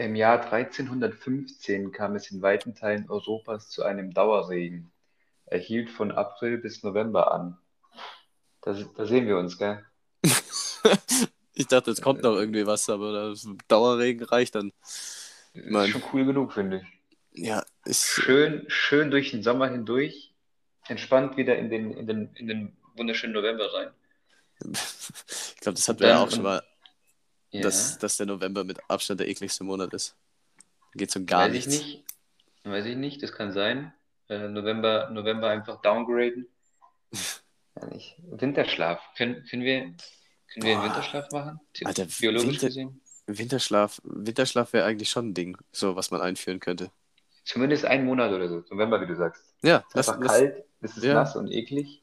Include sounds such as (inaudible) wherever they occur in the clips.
Im Jahr 1315 kam es in weiten Teilen Europas zu einem Dauerregen. Er hielt von April bis November an. Da, da sehen wir uns, gell? (laughs) ich dachte, jetzt kommt noch irgendwie was, aber Dauerregen reicht dann. Ist schon cool genug, finde ich. Ja, ist. Schön, schön durch den Sommer hindurch, entspannt wieder in den, in den, in den wunderschönen November rein. (laughs) ich glaube, das hatten wir ja auch schon mal, Ja, dass, dass der November mit Abstand der ekligste Monat ist. Da geht so gar weiß nichts. ich nicht. Weiß ich nicht, das kann sein. Äh, November, November einfach downgraden. (laughs) Winterschlaf. Können, können wir, können wir einen. Winterschlaf machen? Alter, Biologisch Winter- gesehen? Winterschlaf, Winterschlaf wäre eigentlich schon ein Ding, so was man einführen könnte. Zumindest einen Monat oder so. November, wie du sagst. Ja, Es ist einfach lass, kalt, es ist ja. nass und eklig.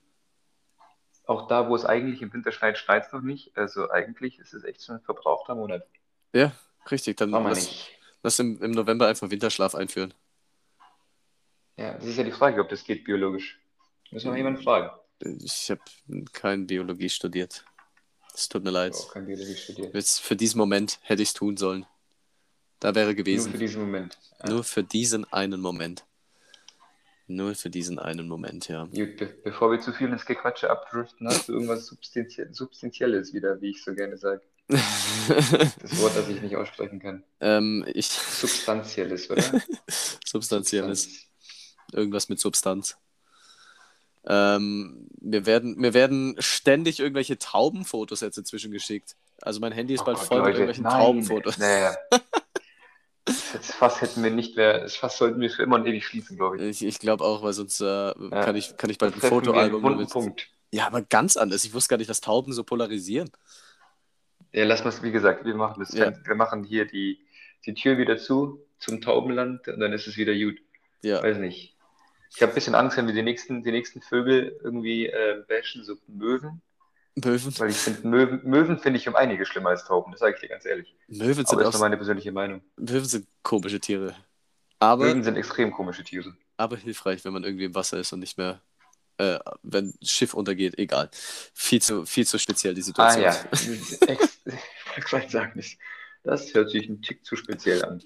Auch da, wo es eigentlich im Winter schneit, schneit es noch nicht. Also eigentlich ist es echt schon ein verbrauchter Monat. ja, richtig. Dann lass, nicht. lass im, im November einfach Winterschlaf einführen. Ja, das ist ja die Frage, ob das geht biologisch. Müssen wir mal jemanden fragen. Ich habe kein Biologie studiert. Es tut mir leid. Ich habe auch kein Biologie studiert. Jetzt für diesen Moment hätte ich es tun sollen. Da wäre Nur gewesen. für diesen Moment. Ja. Nur für diesen einen Moment. Nur für diesen einen Moment, ja. Gut, be bevor wir zu viel ins Gequatsche abdriften, hast du irgendwas Substanzie Substanzielles wieder, wie ich so gerne sage. Das Wort, das ich nicht aussprechen kann. ähm, ich, Substanzielles, oder? (laughs) substanzielles. Irgendwas mit Substanz. Ähm, mir, werden, mir werden ständig irgendwelche Taubenfotos jetzt inzwischen geschickt. Also mein Handy ist Oh bald Gott, voll mit Leute, irgendwelchen nein. Taubenfotos. Naja. (laughs) Das Fass hätten wir nicht mehr, das Fass sollten wir für immer und ewig schließen, glaube ich. Ich, ich glaube auch, weil sonst äh, kann, ich, kann ich bald ein Fotoalbum damit. Punkt. Ja, aber ganz anders. Ich wusste gar nicht, dass Tauben so polarisieren. Ja, lass mal, wie gesagt, wir machen das. Ja. Wir machen hier die, die Tür wieder zu zum Taubenland und dann ist es wieder gut. Ja. Weiß nicht. Ich habe ein bisschen Angst, wenn wir die nächsten, die nächsten Vögel irgendwie äh, bashen, so Möwen. Möwen, Weil ich finde, Möwen, Möwen finde ich um einige schlimmer als Tauben. Das sage ich dir ganz ehrlich. Möwen, sind Aber das ist nur meine persönliche Meinung. Möwen sind komische Tiere. Aber, Möwen sind extrem komische Tiere. aber hilfreich, wenn man irgendwie im Wasser ist und nicht mehr, äh, wenn ein Schiff untergeht, egal. Viel zu, viel zu speziell die Ah Situation. ja, (laughs) Ex ich wollte gerade sagen, das, hört sich ein Tick zu speziell an.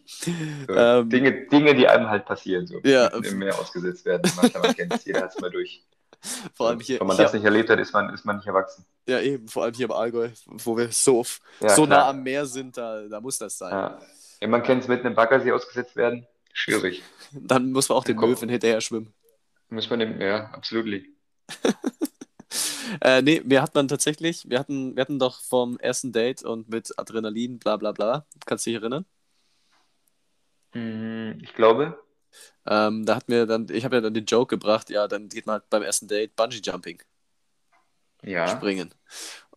So, Ähm, Dinge, Dinge, die einem halt passieren, so Ja. mitten im Meer ausgesetzt werden. Manchmal man kennt es, jeder hat es mal durch. (laughs) Vor allem hier, Wenn man hier das nicht erlebt hat, ist man, ist man nicht erwachsen. ja eben, vor allem hier im Allgäu, wo wir so, Ja, so nah am Meer sind, da, da muss das sein. Ja. Wenn man kennt es mitten im Baggersee ausgesetzt werden, schwierig. (laughs) Dann muss man auch den Komm. Möwen hinterher schwimmen. Muss man dem, ja, absolut. (laughs) Äh, nee, wir hatten dann tatsächlich, wir hatten, wir hatten doch vom ersten Date und mit Adrenalin, bla bla bla, kannst du dich erinnern? Hm, Ich glaube, Ähm, da hat mir dann, ich habe ja dann den Joke gebracht, ja, dann geht man halt beim ersten Date Bungee Jumping ja. springen.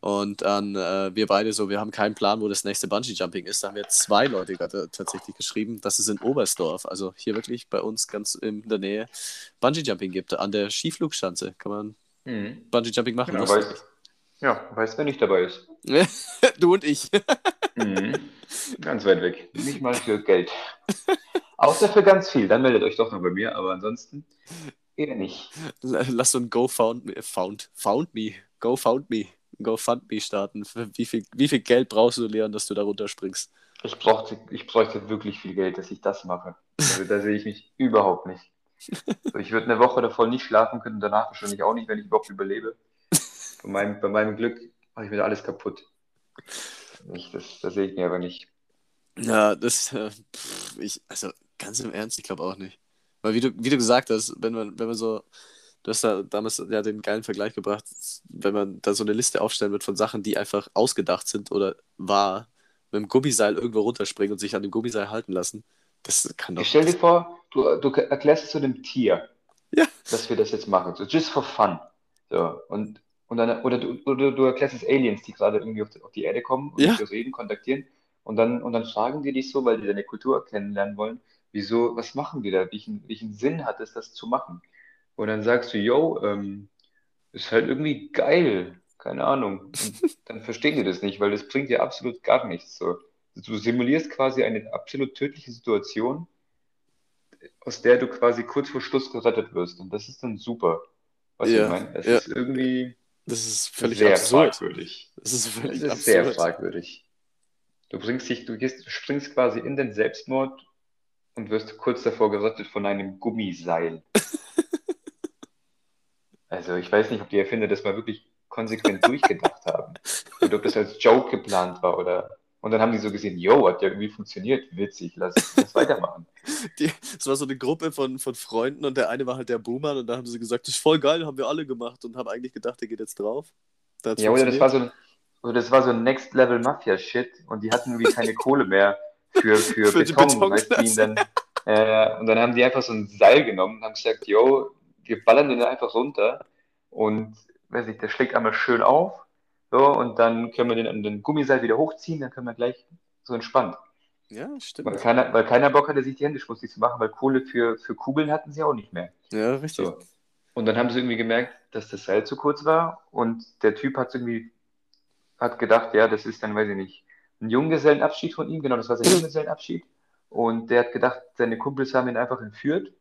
Und dann äh, wir beide so, wir haben keinen Plan, wo das nächste Bungee Jumping ist. Da haben wir zwei Leute gerade tatsächlich geschrieben, dass es in Oberstdorf, also hier wirklich bei uns ganz in der Nähe, Bungee Jumping gibt. An der Skiflugschanze kann man Hm. Bungee Jumping machen. Genau, weiß, ja, weiß, wer nicht dabei ist. (laughs) du und ich. (laughs) Mhm. Ganz weit weg. Nicht mal für (laughs) Geld. Außer für ganz viel. Dann meldet euch doch noch bei mir, aber ansonsten eher nicht. Lass so ein Go Found Me, Found, Found Me, Go Found Me, Go Fund Me starten. Wie viel, wie viel Geld brauchst du, Leon, dass du da runterspringst? Ich brauchte, ich bräuchte wirklich viel Geld, dass ich das mache. Also, da sehe ich mich (laughs) überhaupt nicht. So, ich würde eine Woche davor nicht schlafen können, danach wahrscheinlich auch nicht, wenn ich überhaupt überlebe. Bei meinem, bei meinem Glück mache ich mir alles kaputt. Ich, das, das sehe ich mir aber nicht. Ja, das, äh, pff, ich, also ganz im Ernst, ich glaube auch nicht. Weil wie du, wie du gesagt hast, wenn man, wenn man so, du hast da damals ja den geilen Vergleich gebracht, wenn man da so eine Liste aufstellen wird von Sachen, die einfach ausgedacht sind oder wahr, mit dem Gummiseil irgendwo runterspringen und sich an dem Gummiseil halten lassen, das kann doch. Ich stell dir vor, du, du erklärst es zu einem Tier, Ja. dass wir das jetzt machen. So, just for fun. So, und, und dann, oder, du, oder du erklärst es Aliens, die gerade irgendwie auf die, auf die Erde kommen und Ja. dir reden, kontaktieren. Und dann, und dann fragen die dich so, weil die deine Kultur kennenlernen wollen, wieso, was machen die da? Welchen, welchen Sinn hat es, das zu machen? Und dann sagst du, yo, ähm, ist halt irgendwie geil. Keine Ahnung. Und (laughs) dann verstehen die das nicht, weil das bringt dir absolut gar nichts. So. Du simulierst quasi eine absolut tödliche Situation, aus der du quasi kurz vor Schluss gerettet wirst. Und das ist dann super. Was Ja, ich meine? Es ja. ist irgendwie Das ist völlig sehr absurd. fragwürdig. Das ist völlig ist sehr absurd. fragwürdig. Du bringst dich, du gehst, springst quasi in den Selbstmord und wirst kurz davor gerettet von einem Gummiseil. (laughs) Also ich weiß nicht, ob die Erfinder das mal wirklich konsequent durchgedacht haben. Oder ob das als Joke geplant war oder. Und dann haben die so gesehen, yo, hat ja irgendwie funktioniert, witzig, lass uns weitermachen. (laughs) Die, es war so eine Gruppe von, von Freunden und der eine war halt der Boomer und da haben sie gesagt, das ist voll geil, haben wir alle gemacht und haben eigentlich gedacht, der geht jetzt drauf. Ja, oder das war so, oder das war so Next Level Mafia Shit und die hatten irgendwie keine (laughs) Kohle mehr für, für, Für Beton, weißt du, dann, äh, und dann haben die einfach so ein Seil genommen und haben gesagt, yo, wir ballern den einfach runter und, weiß ich, der schlägt einmal schön auf, so, und dann können wir den an den Gummiseil wieder hochziehen, dann können wir gleich so entspannt. Ja, Weil stimmt. keiner, weil keiner Bock hatte, sich die Hände schmutzig zu machen, weil Kohle für, für Kugeln hatten sie auch nicht mehr. Ja, richtig. So. Und dann haben sie irgendwie gemerkt, dass das Seil zu kurz war und der Typ hat irgendwie, hat gedacht, ja, das ist dann, weiß ich nicht, ein Junggesellenabschied von ihm, genau, das war sein Junggesellenabschied. Und der hat gedacht, seine Kumpels haben ihn einfach entführt,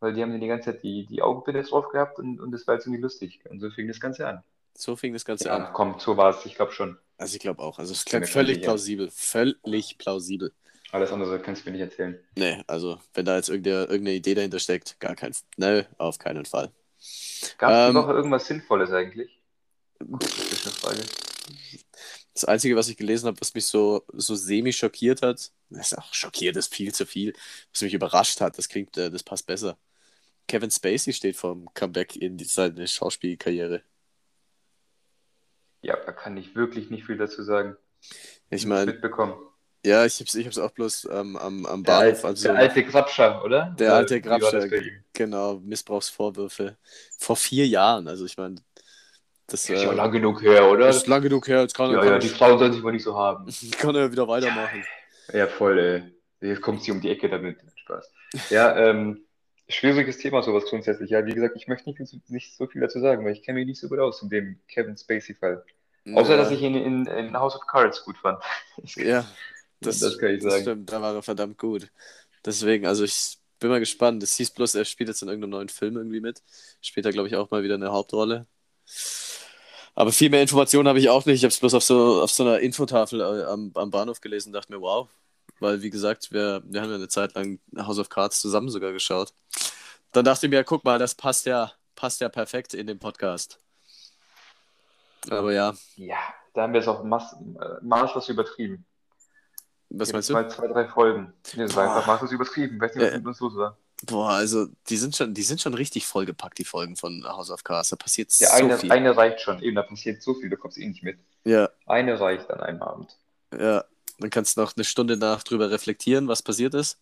weil die haben ihn die ganze Zeit die, die Augenbinde drauf gehabt und, und das war jetzt irgendwie lustig. Und so fing das Ganze an. So fing das Ganze Ja, an. komm, so war es, ich glaube schon. Also ich glaube auch. Also es klingt völlig sicher. plausibel. Völlig plausibel. Alles andere kannst du mir nicht erzählen. Nee, also wenn da jetzt irgendeine, irgendeine Idee dahinter steckt, gar kein. Nee, auf keinen Fall. Gab es Ähm, die Woche irgendwas Sinnvolles eigentlich? Kurze Frage. Das Einzige, was ich gelesen habe, was mich so, so semi schockiert hat, ist auch schockiert, ist viel zu viel, was mich überrascht hat, das klingt, äh, das passt besser. Kevin Spacey steht vom Comeback in seine Schauspielkarriere. Ja, da kann ich wirklich nicht viel dazu sagen. Ich meine, mitbekommen. ja, ich hab's, ich hab's auch bloß ähm, am, am Der, Bahnhof, alte, also der alte Grabscher, oder? der alte Grabscher, genau, Missbrauchsvorwürfe vor vier Jahren, also ich meine, das, ist ja äh, lang genug her, oder? das ist lang genug her, jetzt kann, Ja, kann, ja, er, die Frauen sollen sich wohl nicht so haben. (laughs) kann er wieder weitermachen. Ja, voll, ey. Jetzt kommt sie um die Ecke damit. Spaß. Ja, ähm, schwieriges Thema, sowas grundsätzlich. Ja, wie gesagt, ich möchte nicht, nicht so viel dazu sagen, weil ich kenne mich nicht so gut aus in dem Kevin Spacey-Fall. Außer, Ja. dass ich ihn in, in House of Cards gut fand. (laughs) Ja, Das, das, kann ich das sagen. stimmt, da war er verdammt gut. Deswegen, also ich bin mal gespannt. Es hieß bloß, er spielt jetzt in irgendeinem neuen Film irgendwie mit. Spielt er, glaube ich, auch mal wieder eine Hauptrolle. Aber viel mehr Informationen habe ich auch nicht. Ich habe es bloß auf so, auf so einer Infotafel äh, am, am Bahnhof gelesen und dachte mir, wow. Weil, wie gesagt, wir, wir haben ja eine Zeit lang House of Cards zusammen sogar geschaut. Dann dachte ich mir, guck mal, das passt ja, passt ja perfekt in den Podcast. Aber ja, Ja, da haben wir es auch maß, äh, maßlos übertrieben. was Jetzt meinst du? Mal zwei, drei Folgen. Nee, das war einfach maßlos übertrieben. Weiß nicht, was Ja. mit uns los war. Boah, also die sind schon, die sind schon richtig vollgepackt, die Folgen von House of Cards. Da passiert Ja, so eine, viel. eine reicht schon. Eben, da passiert so viel, du kommst eh nicht mit. Ja, Eine reicht an einem Abend. ja. Dann kannst du noch eine Stunde nach drüber reflektieren, was passiert ist.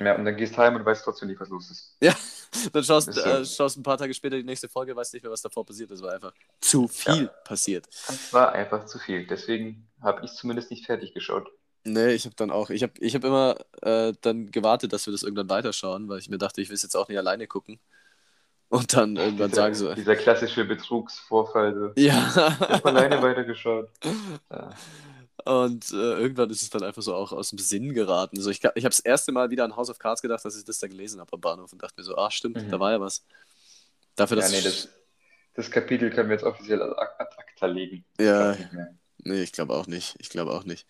Ja, und dann gehst heim und weißt trotzdem nicht, was los ist. (laughs) Dann schaust, so. äh, schaust ein paar Tage später die nächste Folge, weißt nicht mehr, was davor passiert ist. War einfach zu viel Ja. passiert. Das war einfach zu viel. Deswegen habe ich zumindest nicht fertig geschaut. Nee, ich habe dann auch, ich habe ich hab immer äh, dann gewartet, dass wir das irgendwann weiterschauen, weil ich mir dachte, ich will es jetzt auch nicht alleine gucken. Und dann irgendwann dieser, sagen so, dieser klassische Betrugsvorfall. So. Ich ja. habe alleine weitergeschaut. Ja. Und äh, irgendwann ist es dann einfach so auch aus dem Sinn geraten. So, ich ich habe das erste Mal wieder an House of Cards gedacht, dass ich das da gelesen habe am Bahnhof und dachte mir so, ah, stimmt, Mhm. da war ja was. Dafür, Ja, dass nee, das, das Kapitel können wir jetzt offiziell ad acta legen. Ja, mehr. nee, ich glaube auch nicht. Ich glaube auch nicht.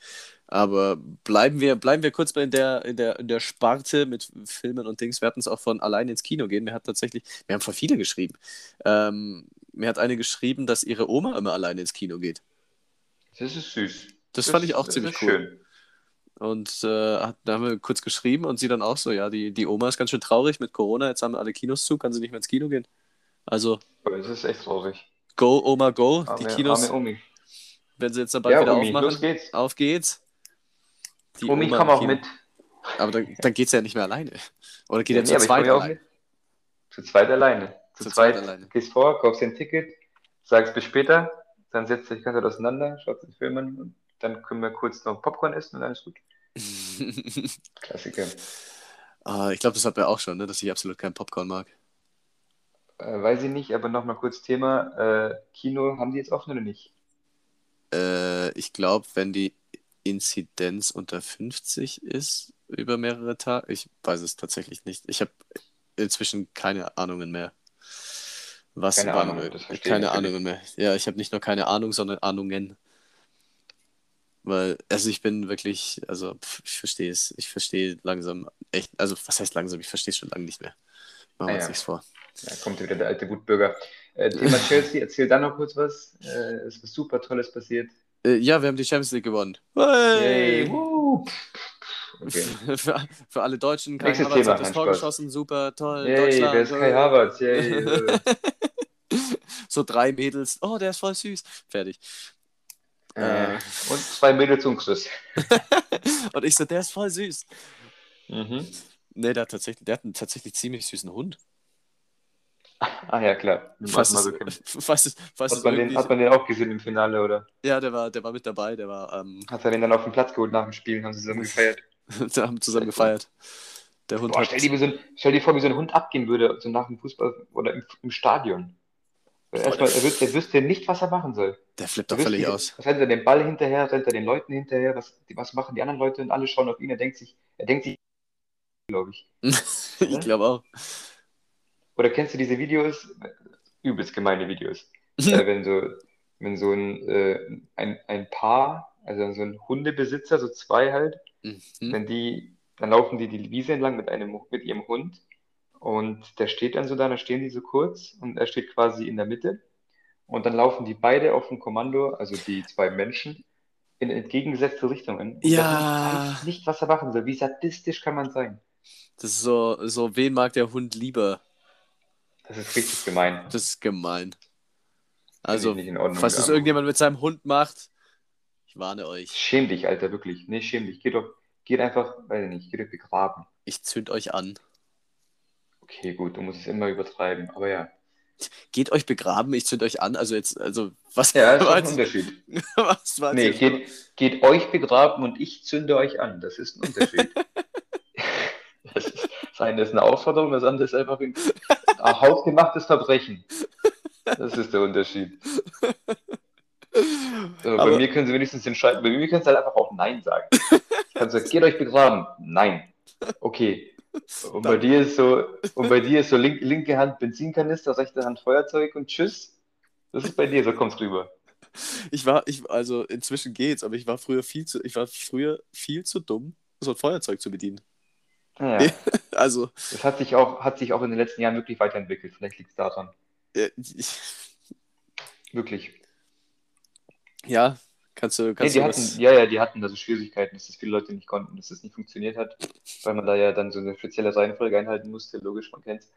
Aber bleiben wir, bleiben wir kurz mal in der, in der, in der Sparte mit Filmen und Dings. Wir hatten es auch von allein ins Kino gehen. Mir hat tatsächlich, wir haben von viele geschrieben. Ähm, mir hat eine geschrieben, dass ihre Oma immer alleine ins Kino geht. Das ist süß. Das fand ich auch das ziemlich cool. schön. Und äh, da haben wir kurz geschrieben und sie dann auch so, ja, die, die Oma ist ganz schön traurig mit Corona, jetzt haben alle Kinos zu, kann sie nicht mehr ins Kino gehen. Also, das ist echt traurig. go, Oma, go. Die Arme, Kinos, arme Omi. wenn sie jetzt bald Ja, wieder Omi, aufmachen, los geht's. auf geht's. Die Omi, Oma komm auch mit. Aber dann, dann geht es ja nicht mehr alleine. Oder geht Ja, er nee, zu aber ich zweit komm ja auch allein? mit. Zu zweit alleine. Zu, Zu zweit, zweit alleine. gehst vor, kaufst dir ein Ticket, sagst bis später, dann setzt dich ganz auseinander, schaut den Film an und dann können wir kurz noch Popcorn essen und dann ist gut. (laughs) Klassiker. ah, ich glaube, das hat wir auch schon, ne, dass ich absolut keinen Popcorn mag. Äh, weiß ich nicht, aber nochmal kurz Thema. Äh, Kino, haben die jetzt offen oder nicht? Äh, ich glaube, wenn die Inzidenz unter 50 ist über mehrere Tage, ich weiß es tatsächlich nicht. Ich habe inzwischen keine Ahnungen mehr. Was Keine Ahnung, ich keine. Ahnungen mehr. Ja, ich habe nicht nur keine Ahnung, sondern Ahnungen. Weil, also ich bin wirklich, also ich verstehe es, ich verstehe langsam echt, also was heißt langsam, ich verstehe es schon lange nicht mehr. Machen wir Ah, uns ja. nichts vor. Da kommt wieder der alte Wutbürger. Äh, Thema Chelsea, erzähl da noch kurz was. Äh, es ist was super Tolles passiert. Äh, ja, wir haben die Champions League gewonnen. Hey! Okay. (laughs) für, für alle Deutschen, Kai Nächstes Havertz Thema, hat das Tor Spaß. geschossen, super, toll, Yay, Deutschland. wer ist Kai äh. Havertz? Yay. äh. (laughs) So drei Mädels, oh, der ist voll süß. Fertig. Äh, und zwei Mädels zum Schluss. (laughs) Und ich so, der ist voll süß. Mhm. Nee, der hat tatsächlich, der hat einen tatsächlich ziemlich süßen Hund. (laughs) Ah ja, klar. Falls es, falls (laughs) es, falls Hat man, den, hat man den auch gesehen im Finale, oder? ja, der war, der war mit dabei, der war, ähm, Hat er den dann auf den Platz geholt nach dem Spiel? Haben sie zusammen (laughs) gefeiert? haben zusammen gefeiert. Der Hund Boah, hat, stell, dir, so ein, stell dir vor, wie so ein Hund abgehen würde, so nach dem Fußball oder im, im Stadion. Erstmal, er, wüs- er wüsste nicht, was er machen soll. der flippt doch wüsste völlig aus. Was rennt er den Ball hinterher, rennt er den Leuten hinterher, was, was machen die anderen Leute und alle schauen auf ihn. Er denkt sich, er denkt sich, glaube ich. ich glaube auch. Oder kennst du diese Videos? Übelst gemeine Videos. (laughs) äh, wenn so, wenn so ein, äh, ein, ein Paar, also so ein Hundebesitzer, so zwei halt, Mhm. wenn die, dann laufen die die Wiese entlang mit einem, mit ihrem Hund und der steht dann so da, da stehen die so kurz und er steht quasi in der Mitte und dann laufen die beide auf dem Kommando, also die zwei Menschen, in entgegengesetzte Richtungen. Ja. Weiß nicht, was er machen soll. Wie sadistisch kann man sein? Das ist so, so, wen mag der Hund lieber? Das ist richtig gemein. Das ist gemein. Also, falls das irgendjemand mit seinem Hund macht, ich warne euch. Schäm dich, Alter, wirklich. Nee, schäm dich. Geh doch, geht einfach, weiß ich nicht, geh doch begraben. Ich zünd euch an. Okay, gut, du musst es immer übertreiben, aber ja. Geht euch begraben, ich zünd euch an. Also jetzt, also was Ja, ist (laughs) ein Unterschied. (laughs) was war Nee, geht, geht euch begraben und ich zünde euch an. Das ist ein Unterschied. (laughs) Das, ist, das eine ist eine Aufforderung, das andere ist einfach ein ein hausgemachtes Verbrechen. Das ist der Unterschied. So, bei Aber- mir können sie wenigstens entscheiden. Bei mir können sie halt einfach auch Nein sagen. Ich kann sagen, geht euch begraben. Nein. Okay. Und bei dir ist so, und bei dir ist so link, linke Hand Benzinkanister, rechte Hand Feuerzeug und tschüss. Das ist bei dir, so kommst rüber. Ich war, ich, also inzwischen geht's, aber ich war früher viel zu, ich war früher viel zu dumm, so ein Feuerzeug zu bedienen. Naja, (laughs) Also, das hat sich auch, hat sich auch in den letzten Jahren wirklich weiterentwickelt. Vielleicht liegt es daran. ich, Wirklich. ja, kannst du, Nee, kannst die du hatten, was, ja, ja, die hatten da so Schwierigkeiten, dass das viele Leute nicht konnten, dass das nicht funktioniert hat, weil man da ja dann so eine spezielle Reihenfolge einhalten musste, logisch, man kennt's.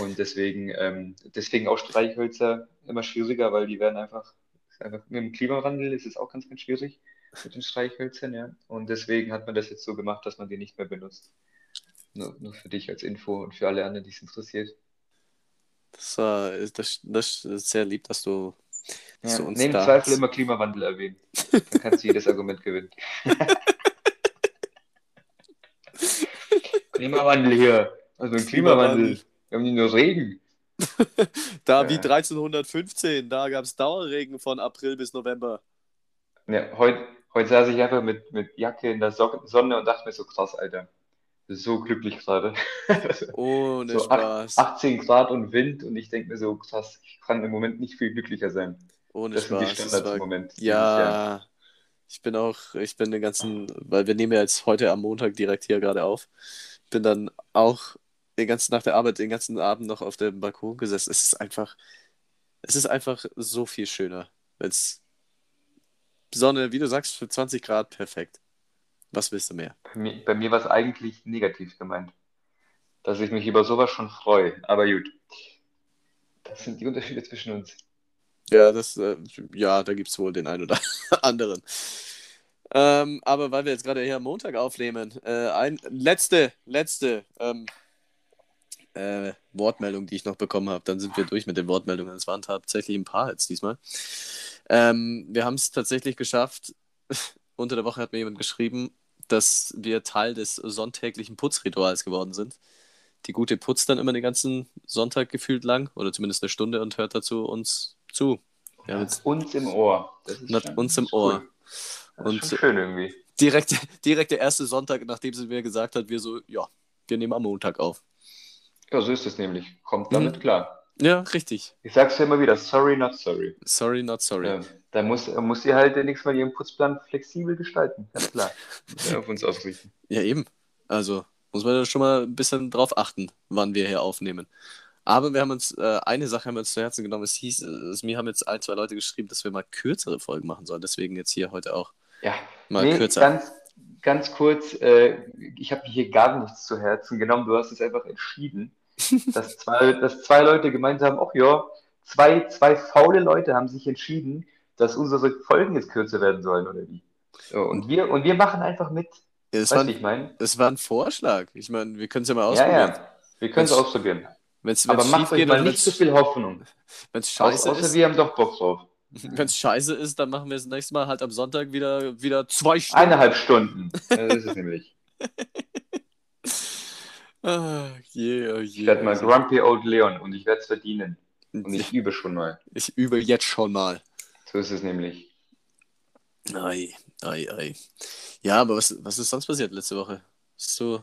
Und deswegen, ähm, deswegen auch Streichhölzer immer schwieriger, weil die werden einfach, einfach mit dem Klimawandel ist es auch ganz, ganz schwierig mit den Streichhölzern, ja. Und deswegen hat man das jetzt so gemacht, dass man die nicht mehr benutzt. Nur, nur für dich als Info und für alle anderen, die es interessiert. das, war- das, das ist sehr lieb, dass du, dass Ja, du uns neben da. Zweifel immer Klimawandel erwähnen. (laughs) Dann kannst du jedes Argument gewinnen. (laughs) Klimawandel hier. Also ein Klimawandel. Wir haben nicht nur Regen. (laughs) Da wie Ja. 1315, da gab es Dauerregen von April bis November. Ja, heute, heute saß ich einfach mit, mit Jacke in der So Sonne und dachte mir so krass, Alter. So glücklich gerade. (laughs) Ohne So Spaß. 18 Grad und Wind und ich denke mir so krass, ich kann im Moment nicht viel glücklicher sein. Ohne Das sind die Spaß. Standards war im Moment. dieses Jahr. Ja, ich bin auch, ich bin den ganzen, weil wir nehmen ja jetzt heute am Montag direkt hier gerade auf, bin dann auch den ganzen nach der Arbeit, den ganzen Abend noch auf dem Balkon gesessen. Es ist einfach, es ist einfach so viel schöner. Wenn's Sonne, wie du sagst, für 20 Grad perfekt. Was willst du mehr? Bei mir, bei mir war es eigentlich negativ gemeint. Dass ich mich über sowas schon freue. Aber gut. Das sind die Unterschiede zwischen uns. Ja, das, äh, ja, da gibt es wohl den einen oder (laughs) anderen. Ähm, aber weil wir jetzt gerade hier am Montag aufnehmen, äh, ein letzte, letzte ähm, äh, Wortmeldung, die ich noch bekommen habe. Dann sind wir durch mit den Wortmeldungen. Es waren tatsächlich ein paar jetzt diesmal. Ähm, wir haben es tatsächlich geschafft. Unter der Woche hat mir jemand geschrieben, dass wir Teil des sonntäglichen Putzrituals geworden sind. Die Gute putzt dann immer den ganzen Sonntag gefühlt lang oder zumindest eine Stunde und hört dazu uns zu. Haben jetzt Uns im Ohr. Das ist Hat uns im ist cool. Ohr. Das Und schön irgendwie. direkt, direkt der erste Sonntag, nachdem sie mir gesagt hat, wir so, ja, wir nehmen am Montag auf. Ja, so ist es nämlich. Kommt Mhm. damit klar. Ja, richtig. Ich sag's ja immer wieder, sorry, not sorry. Sorry, not sorry. Ja, da muss, muss sie halt nächstes Mal ihren Putzplan flexibel gestalten. Ganz klar. (laughs) Ja auf uns ausrichten. Ja, eben. Also muss man da schon mal ein bisschen drauf achten, wann wir hier aufnehmen. Aber wir haben uns, äh, eine Sache haben wir uns zu Herzen genommen. Es hieß, es, mir haben jetzt ein, zwei Leute geschrieben, dass wir mal kürzere Folgen machen sollen. Deswegen jetzt hier heute auch Ja, mal nee, kürzer. ganz, ganz kurz, äh, ich habe hier gar nichts zu Herzen genommen. Du hast es einfach entschieden, dass zwei, dass zwei Leute gemeint haben, ach ja, zwei, zwei faule Leute haben sich entschieden, dass unsere Folgen jetzt kürzer werden sollen, oder wie? So, und wir, und wir machen einfach mit. Ja, das, Weißt war, wie ich meine? das war ein Vorschlag. Ich meine, wir können es ja mal Ja, ausprobieren. ja. Wir können es Wenn's- ausprobieren. Wenn es Aber macht euch mal nicht zu wenn viel Hoffnung. (laughs) es Au scheiße außer ist, wir haben doch Bock drauf. (laughs) wenn es scheiße ist, dann machen wir es nächstes Mal halt am Sonntag wieder, wieder zwei Stunden. Eineinhalb Stunden. (laughs) Das ist es nämlich. Ah, je, oh je. Ich werde mal Grumpy Old Leon und ich werde es verdienen. Und ich übe schon mal. ich übe jetzt schon mal. So ist es nämlich. Ei, ei, ei. Ja, aber was, was ist sonst passiert letzte Woche? Hast du,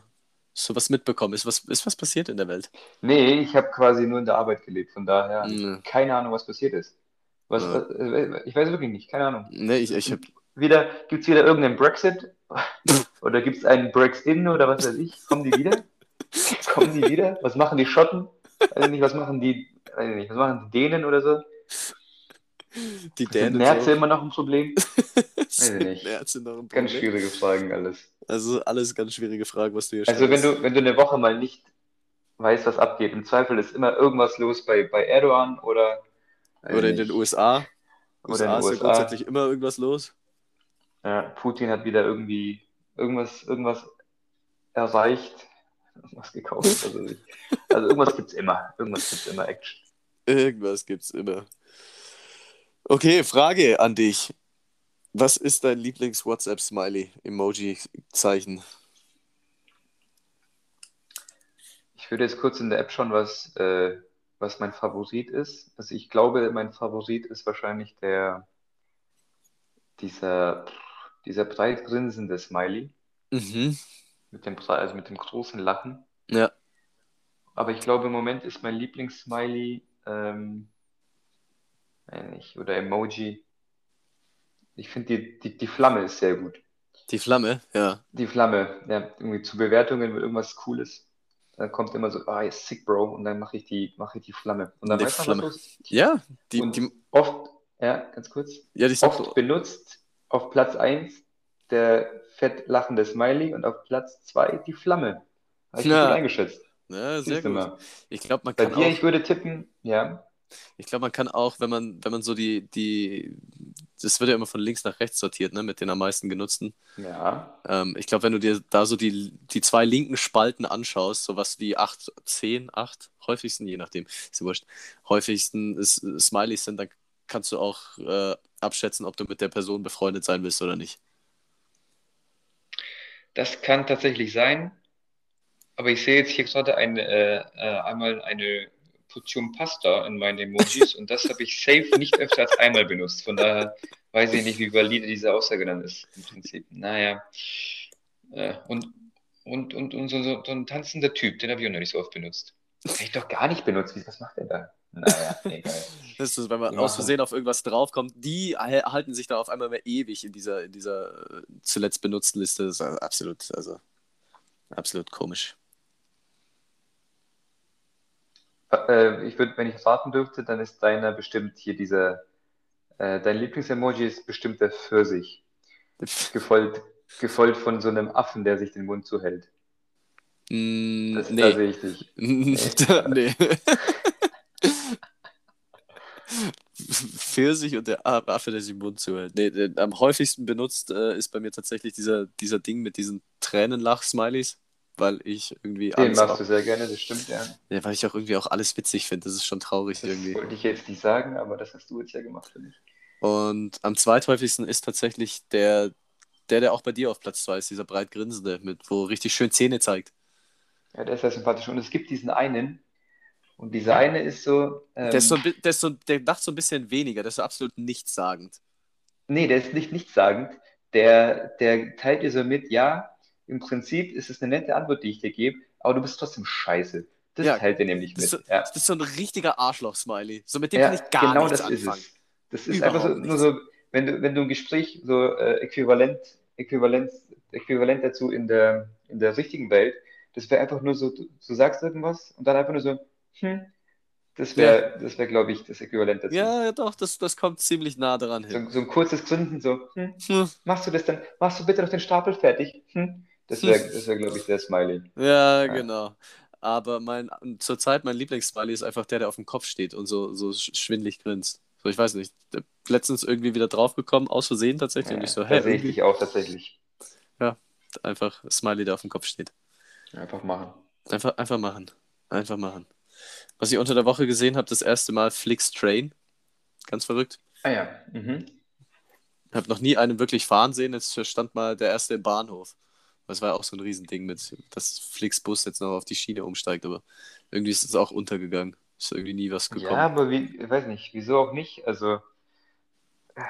hast du was mitbekommen? Ist was, ist was passiert in der Welt? Nee, ich habe quasi nur in der Arbeit gelebt. Von daher Mhm. keine Ahnung, was passiert ist. Was, Ja. was, äh, ich weiß wirklich nicht, keine Ahnung. Nee, ich, ich hab, Wieder, gibt es wieder irgendeinen Brexit? (laughs) Oder gibt es einen Brexit oder was weiß ich? Kommen die wieder? Kommen die wieder? Was machen die Schotten? Weiß ich nicht, was machen die, weiß ich nicht, was machen die Dänen oder so? die Sind Dänen Nerze so, immer noch ein Problem? (laughs) sind ich nicht. Nerze noch ein Ganz schwierige Fragen alles. Also alles ganz schwierige Fragen, was du hier Also wenn stellst. du, wenn du eine Woche mal nicht weißt, was abgeht, im Zweifel ist immer irgendwas los bei, bei Erdogan oder, weiß Oder in den USA. Oder in USA den ist ja USA. grundsätzlich immer irgendwas los. Ja, Putin hat wieder irgendwie irgendwas, irgendwas erreicht, (laughs) irgendwas gekauft. Also, ich- also irgendwas gibt's immer. Irgendwas gibt's immer Action. Irgendwas gibt's immer. Okay, Frage an dich. Was ist dein Lieblings-WhatsApp-Smiley? Emoji-Zeichen. Ich würde jetzt kurz in der App schauen, was, äh, was mein Favorit ist. Also ich glaube, mein Favorit ist wahrscheinlich der dieser, dieser breit grinsende Smiley Mhm. Mit dem, also mit dem großen Lachen. Ja. Aber ich glaube, im Moment ist mein Lieblingssmiley, ähm, oder Emoji. Ich finde, die, die, die Flamme ist sehr gut. Die Flamme, ja. Die Flamme, ja, irgendwie zu Bewertungen mit irgendwas Cooles. Dann kommt immer so, ah, ist sick, Bro. Und dann mache ich die, mache ich die Flamme. Und dann Die weiß man, Flamme. was los ist. Ja, die, Und die, oft, ja, ganz kurz, ja, die oft benutzt auf Platz 1 der fett lachende Smiley und auf Platz 2 die Flamme. Habe ich Ja. gut eingeschätzt. ja, sehr Siehst gut. mal. Ich glaube, man Bei kann dir, auch, ich würde tippen, ja. ich glaube, man kann auch, wenn man, wenn man so die, die, das wird ja immer von links nach rechts sortiert, ne, mit den am meisten genutzten. Ja. Ähm, ich glaube, wenn du dir da so die, die zwei linken Spalten anschaust, sowas wie 8, 10, 8, häufigsten, je nachdem, ist ja wurscht, häufigsten ist, Smileys sind, dann kannst du auch äh, abschätzen, ob du mit der Person befreundet sein willst oder nicht. Das kann tatsächlich sein. Aber ich sehe jetzt hier gerade ein, äh, äh, einmal eine Portion Pasta in meinen Emojis (laughs) und das habe ich safe nicht öfter als einmal benutzt. Von daher weiß ich nicht, wie valide diese Aussage dann ist im Prinzip. Naja. Äh, und, und, und, und so, so, so ein tanzender Typ, den habe ich auch noch nicht so oft benutzt. Habe ich doch gar nicht benutzt. Was macht der da? Naja, egal. (laughs) Das ist, wenn man Die aus Versehen auf irgendwas draufkommt, die halten sich da auf einmal mehr ewig in dieser, in dieser äh, zuletzt benutzten Liste. Das ist absolut, also absolut komisch. Äh, ich würde, wenn ich raten dürfte, dann ist deiner bestimmt hier dieser, äh, dein Lieblingsemoji ist bestimmt der Pfirsich. Gefolgt, gefolgt von so einem Affen, der sich den Mund zuhält. Mm, Das, Da nee. sehe ich dich. nee. (laughs) (laughs) Pfirsich und der Affe, der sich im Mund zuhält. Nee, der, am häufigsten benutzt äh, ist bei mir tatsächlich dieser, dieser Ding mit diesen Tränenlach-Smileys, weil ich irgendwie Den alles machst auch, du sehr gerne, das stimmt, ja. ja, weil ich auch irgendwie auch alles witzig finde. Das ist schon traurig Das irgendwie. wollte ich jetzt nicht sagen, aber das hast du jetzt ja gemacht für mich. Und am zweithäufigsten ist tatsächlich der, der, der auch bei dir auf Platz 2 ist, dieser breit grinsende, mit, wo richtig schön Zähne zeigt. Ja, der ist sehr sympathisch. Und es gibt diesen einen, und dieser eine ist so, ähm, Der, ist so, ein bi- der, ist so, der macht so ein bisschen weniger, der ist so absolut nichtssagend. nee, der ist nicht nichtssagend. Der, der teilt dir so mit, ja, im Prinzip ist es eine nette Antwort, die ich dir gebe, aber du bist trotzdem scheiße. Das Ja, teilt er nämlich Das ist, mit. so, Ja. das ist so ein richtiger Arschloch-Smiley. So mit dem Ja, kann ich gar genau nichts das ist anfangen. es. Das ist einfach so, Überhaupt nur so, wenn du, wenn du ein Gespräch so äh, äquivalent, äquivalent, äquivalent dazu in der, in der richtigen Welt, das wäre einfach nur so, du, du sagst irgendwas und dann einfach nur so, hm, das wäre, das wäre, glaube ich, das Äquivalent dazu. Ja, ja, doch, das, das kommt ziemlich nah daran hin. So, so ein kurzes Grinsen, so, hm, Hm. machst du das dann, machst du bitte noch den Stapel fertig? Hm, das wäre, (laughs) das wäre, glaube ich, der Smiley. Ja, genau. Aber mein, zurzeit mein Lieblingssmiley ist einfach der, der auf dem Kopf steht und so, so sch- schwindlig grinst. So, ich weiß nicht. Letztens irgendwie wieder draufgekommen, aus Versehen tatsächlich. und ich so, hä, sehe ich irgendwie auch tatsächlich. einfach Smiley, der auf dem Kopf steht. Einfach machen. Einfach, einfach machen. Einfach machen. Was ich unter der Woche gesehen habe, das erste Mal Flix Train. Ganz verrückt. Ah ja. Mhm. habe noch nie einen wirklich fahren sehen. Jetzt stand mal der erste im Bahnhof. Das war ja auch so ein Riesending mit, dass Flixbus jetzt noch auf die Schiene umsteigt, aber irgendwie ist es auch untergegangen. Ist irgendwie nie was Ja, gekommen. aber wie, ich weiß nicht, wieso auch nicht? Also,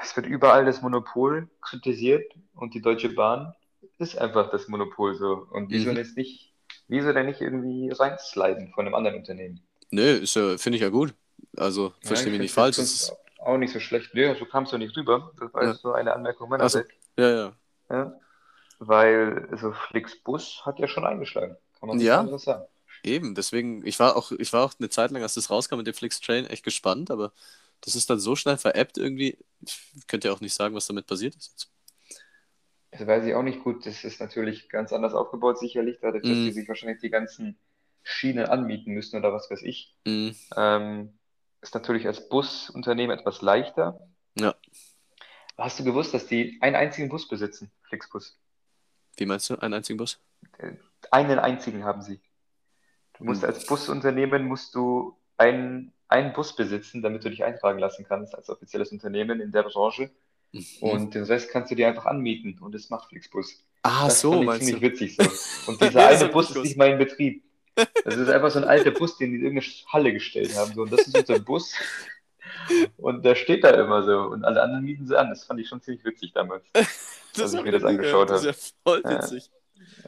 es wird überall das Monopol kritisiert und die Deutsche Bahn ist einfach das Monopol so. Und wieso Mhm. jetzt nicht, wieso denn nicht irgendwie reinsliden von einem anderen Unternehmen? Nö, ja, finde ich ja gut. Also, verstehe ich mich nicht falsch. das ist, auch nicht so schlecht. Nee, so kam es doch nicht rüber. Das war Ja. so eine Anmerkung Ach so. meinerseits. ja, ja. Ja. Weil, also Flixbus hat ja schon eingeschlagen. Kann man nicht Ja. anderes sagen. Eben, deswegen, ich war auch, ich war auch eine Zeit lang, als das rauskam mit dem Flix Train, echt gespannt, aber das ist dann so schnell veräppt irgendwie. Ich könnte ja auch nicht sagen, was damit passiert ist. Das weiß ich auch nicht gut. Das ist natürlich ganz anders aufgebaut, sicherlich, dadurch, dass Mhm. die sich wahrscheinlich die ganzen Schienen anmieten müssen oder was weiß ich. Mhm. Ähm, ist natürlich als Busunternehmen etwas leichter. Ja. Hast du gewusst, dass die einen einzigen Bus besitzen, Flixbus? Wie meinst du? Einen einzigen Bus? Einen einzigen haben sie. Du musst Hm. als Busunternehmen musst du einen, einen Bus besitzen, damit du dich eintragen lassen kannst als offizielles Unternehmen in der Branche. Mhm. Und den Rest kannst du dir einfach anmieten und das macht Flixbus. Ah, Das so, fand ich meinst ziemlich du? witzig so. Und dieser (laughs) hab Bus ist nicht mal in Betrieb. (laughs) Das ist einfach so ein alter Bus, den die in irgendeine Halle gestellt haben. So. Und das ist unser Bus. Und der steht da immer so. Und alle anderen mieten sie an. Das fand ich schon ziemlich witzig damals. (laughs) als ich mir das angeschaut gehört. Das ist ja voll witzig.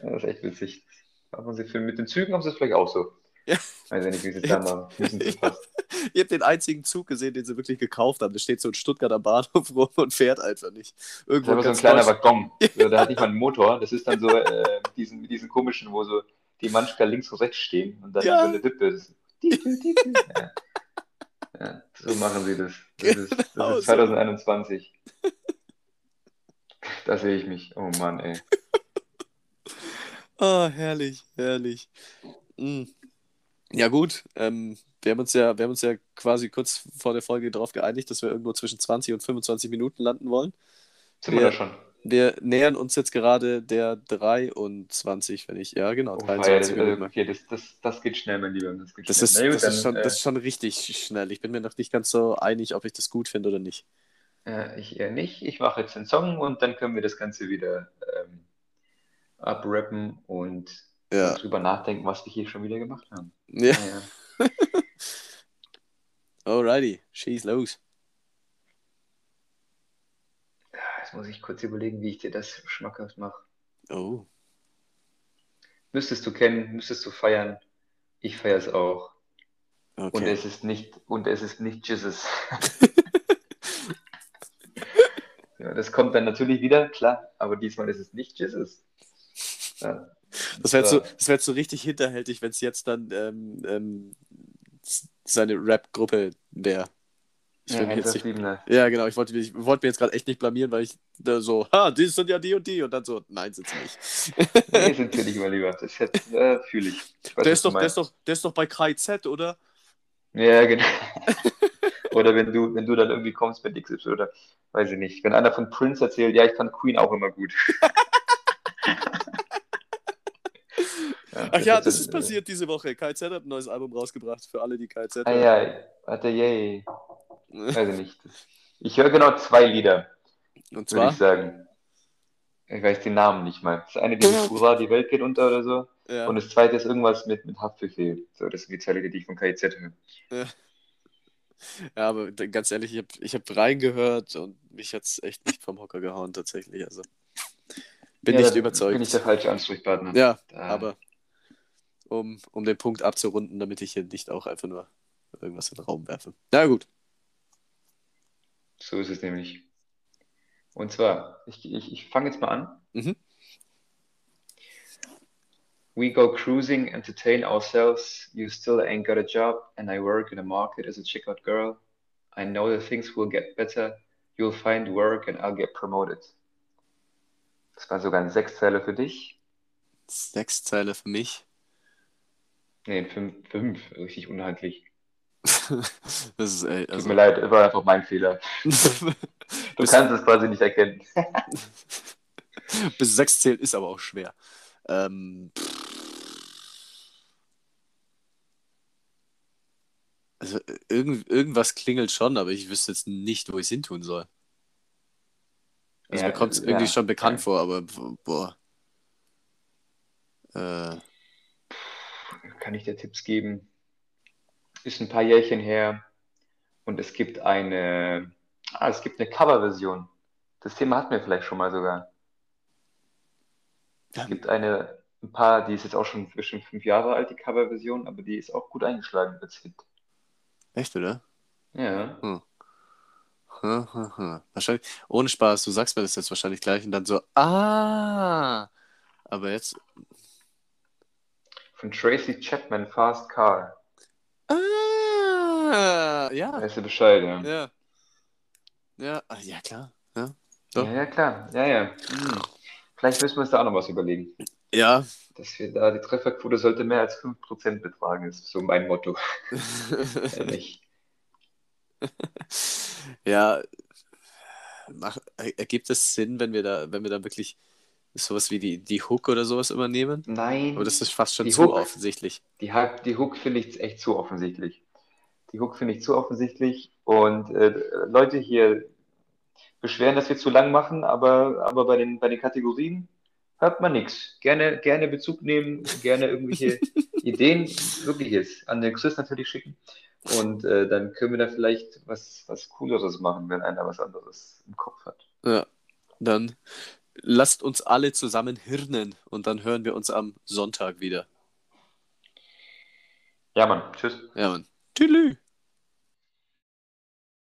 Ja, das ist echt witzig. Haben sie für, mit den Zügen haben sie es vielleicht auch so. Ja. Weiß ja nicht, wie sie es da machen. Müssen sie Ja. fast. (laughs) Ihr habt den einzigen Zug gesehen, den sie wirklich gekauft haben. Der steht so in Stuttgart am Bahnhof (laughs) rum und fährt einfach nicht. Das ist Irgendwo aber so ein kleiner Waggon. (laughs) So, da hat nicht mal einen Motor. Das ist dann so äh, mit, diesen, diesen komischen, wo so die Manschka links und rechts stehen und dann Ja. so eine Wippe. Ist, ja. Ja, so machen sie das. Das ist, das Genau ist so. 2021. Da sehe ich mich. Oh Mann, ey. Ah, herrlich, herrlich. Mm. Ja, gut. Ähm, wir haben uns ja, wir haben uns ja quasi kurz vor der Folge darauf geeinigt, dass wir irgendwo zwischen 20 und 25 Minuten landen wollen. Sind wir Ja. da schon? Wir nähern uns jetzt gerade der 23, wenn ich, ja, genau, Oh, ja, 23 das, Minuten. okay, das, das, das geht schnell, mein Lieber. Das geht Das schnell. ist, gut, das, ist dann, schon, das ist äh, schon richtig schnell. Ich bin mir noch nicht ganz so einig, ob ich das gut finde oder nicht. Äh, ich eher nicht. Ich mache jetzt den Song und dann können wir das Ganze wieder ähm, abrappen und Ja. drüber nachdenken, was wir hier schon wieder gemacht haben. ja. Naja. (laughs) Alrighty, schieß los. Jetzt muss ich kurz überlegen, wie ich dir das schmackhaft mache. Oh. Müsstest du kennen, müsstest du feiern. Ich feiere es auch. Und Okay. es ist nicht, und es ist nicht Jesus. (laughs) Ja, das kommt dann natürlich wieder, klar, aber diesmal ist es nicht Jesus. Ja, Das wäre so, wär so richtig hinterhältig, wenn es jetzt dann ähm, ähm, seine Rap-Gruppe wäre. Ich ja, jetzt nicht, ja, genau. Ich wollte, ich wollte mir jetzt gerade echt nicht blamieren, weil ich da so, ha, die sind ja die und die. Und dann so, nein, sind sie nicht. (laughs) Nee, sind wir nicht, mein Lieber. Das äh, fühle ich. ich weiß, Der ist, doch, der, ist doch, der ist doch bei KZ, oder? Ja, genau. (laughs) Oder wenn du, wenn du dann irgendwie kommst mit XY oder weiß ich nicht. Wenn einer von Prince erzählt, ja, ich fand Queen auch immer gut. (laughs) Ach ja, das ist passiert diese Woche. KZ hat ein neues Album rausgebracht, für alle, die KZ ah ja, warte, yay. Weiß ich nicht. Ich höre genau zwei Lieder, Und würde zwar, ich sagen. Ich weiß die Namen nicht mal. Das eine dieses (laughs) Hurra, die Welt geht unter oder so. ja, Und das zweite ist irgendwas mit, mit Haftbefehl. So, das sind die zwei Lieder, die ich von KIZ höre. ja, aber d- ganz ehrlich, ich habe ich hab reingehört und mich hat es echt nicht vom Hocker gehauen, tatsächlich. Also, bin Ja, nicht überzeugt. Bin ich der falsche Ansprechpartner. ja, Da- aber um, um den Punkt abzurunden, damit ich hier nicht auch einfach nur irgendwas in den Raum werfe. Na gut. So ist es nämlich. Und zwar, ich, ich, ich fange jetzt mal an. Mhm. We go cruising, entertain ourselves. You still ain't got a job, and I work in the market as a checkout girl. I know that things will get better. You'll find work and I'll get promoted. Das war sogar ein Sechszeile für dich. Sechs Zeile für mich. Nee, fünf, fünf. Richtig unhandlich. (laughs) das ist, ey, Tut also, mir leid, war einfach mein Fehler. (laughs) Du kannst es quasi nicht erkennen. (laughs) bis sechs zählen ist aber auch schwer. Ähm, also irgend, irgendwas klingelt schon, aber ich wüsste jetzt nicht, wo ich es hin tun soll. Also Ja, mir kommt es ja, irgendwie schon bekannt ja. vor, aber boah. Äh, Kann ich dir Tipps geben? Ist ein paar Jährchen her und es gibt eine, ah, es gibt eine Coverversion. Das Thema hatten wir vielleicht schon mal sogar. Es gibt eine, ein paar, die ist jetzt auch schon bestimmt fünf Jahre alt, die Coverversion, aber die ist auch gut eingeschlagen als Hit. echt, oder? Ja. Hm, hm, hm. Wahrscheinlich, ohne Spaß, du sagst mir das jetzt wahrscheinlich gleich und dann so, ah, aber jetzt, Von Tracy Chapman, Fast Car. ah, ja, Weißt du Bescheid, ja? ja, ja, ah, ja, klar, ja, doch. Ja, ja, klar. Ja, ja. Hm. Vielleicht müssen wir uns da auch noch was überlegen. ja, Dass wir da, die Trefferquote sollte mehr als 5% betragen, ist so mein Motto. (laughs) Ehrlich. ja, mach, ergibt es Sinn, wenn wir da, wenn wir da wirklich sowas wie die, die Hook oder sowas immer nehmen? Nein, Aber das ist fast schon zu Hook. offensichtlich. die, die Hook finde ich echt zu offensichtlich. Die Hook finde ich zu offensichtlich und äh, Leute hier beschweren, dass wir zu lang machen, aber, aber bei den, bei den Kategorien hört man nichts. Gerne, gerne Bezug nehmen, gerne irgendwelche (laughs) Ideen, wirklich jetzt, an den Chris natürlich schicken. Und äh, dann können wir da vielleicht was, was Cooleres machen, wenn einer was anderes im Kopf hat. Ja, dann lasst uns alle zusammen hirnen und dann hören wir uns am Sonntag wieder. Ja, Mann, tschüss. Ja, Mann. Tschüss.